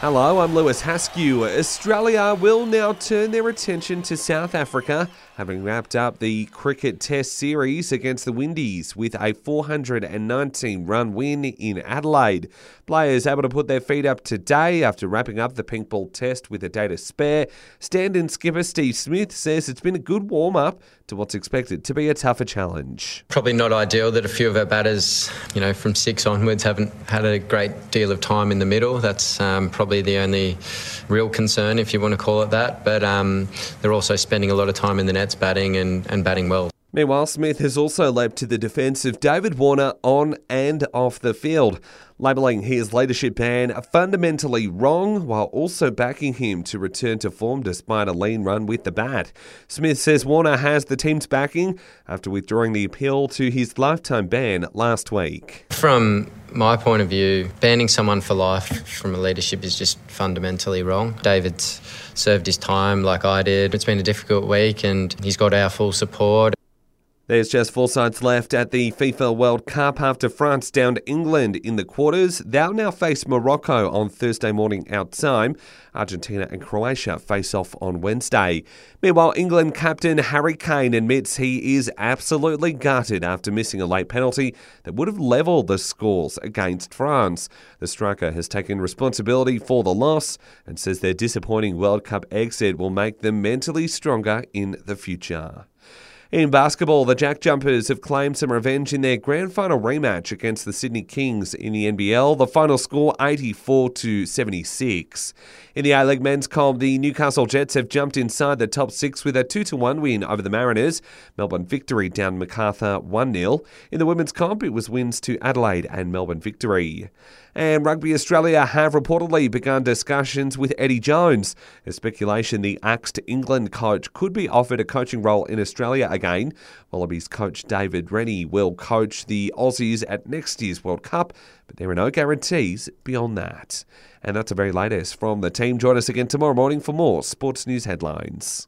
Hello, I'm Lewis Haskew. Australia will now turn their attention to South Africa, having wrapped up the cricket test series against the Windies with a 419 run win in Adelaide. Players able to put their feet up today after wrapping up the pink ball test with a day to spare. Stand in skipper Steve Smith says it's been a good warm up to what's expected to be a tougher challenge. Probably not ideal that a few of our batters, you know, from six onwards haven't had a great deal of time in the middle. That's um, probably the only real concern, if you want to call it that. But um, they're also spending a lot of time in the nets batting and, and batting well. Meanwhile, Smith has also leapt to the defence of David Warner on and off the field, labelling his leadership ban fundamentally wrong while also backing him to return to form despite a lean run with the bat. Smith says Warner has the team's backing after withdrawing the appeal to his lifetime ban last week. From my point of view, banning someone for life from a leadership is just fundamentally wrong. David's served his time like I did. It's been a difficult week and he's got our full support. There's just four sides left at the FIFA World Cup after France downed England in the quarters. They'll now face Morocco on Thursday morning out time. Argentina and Croatia face off on Wednesday. Meanwhile, England captain Harry Kane admits he is absolutely gutted after missing a late penalty that would have levelled the scores against France. The striker has taken responsibility for the loss and says their disappointing World Cup exit will make them mentally stronger in the future. In basketball, the Jack Jumpers have claimed some revenge in their grand final rematch against the Sydney Kings in the NBL. The final score 84 to 76. In the A-League men's comp, the Newcastle Jets have jumped inside the top 6 with a 2 1 win over the Mariners. Melbourne victory down Macarthur 1 0. In the women's comp, it was wins to Adelaide and Melbourne victory. And Rugby Australia have reportedly begun discussions with Eddie Jones. There's speculation the axed England coach could be offered a coaching role in Australia again. Wallabies coach David Rennie will coach the Aussies at next year's World Cup, but there are no guarantees beyond that. And that's the very latest from the team. Join us again tomorrow morning for more sports news headlines.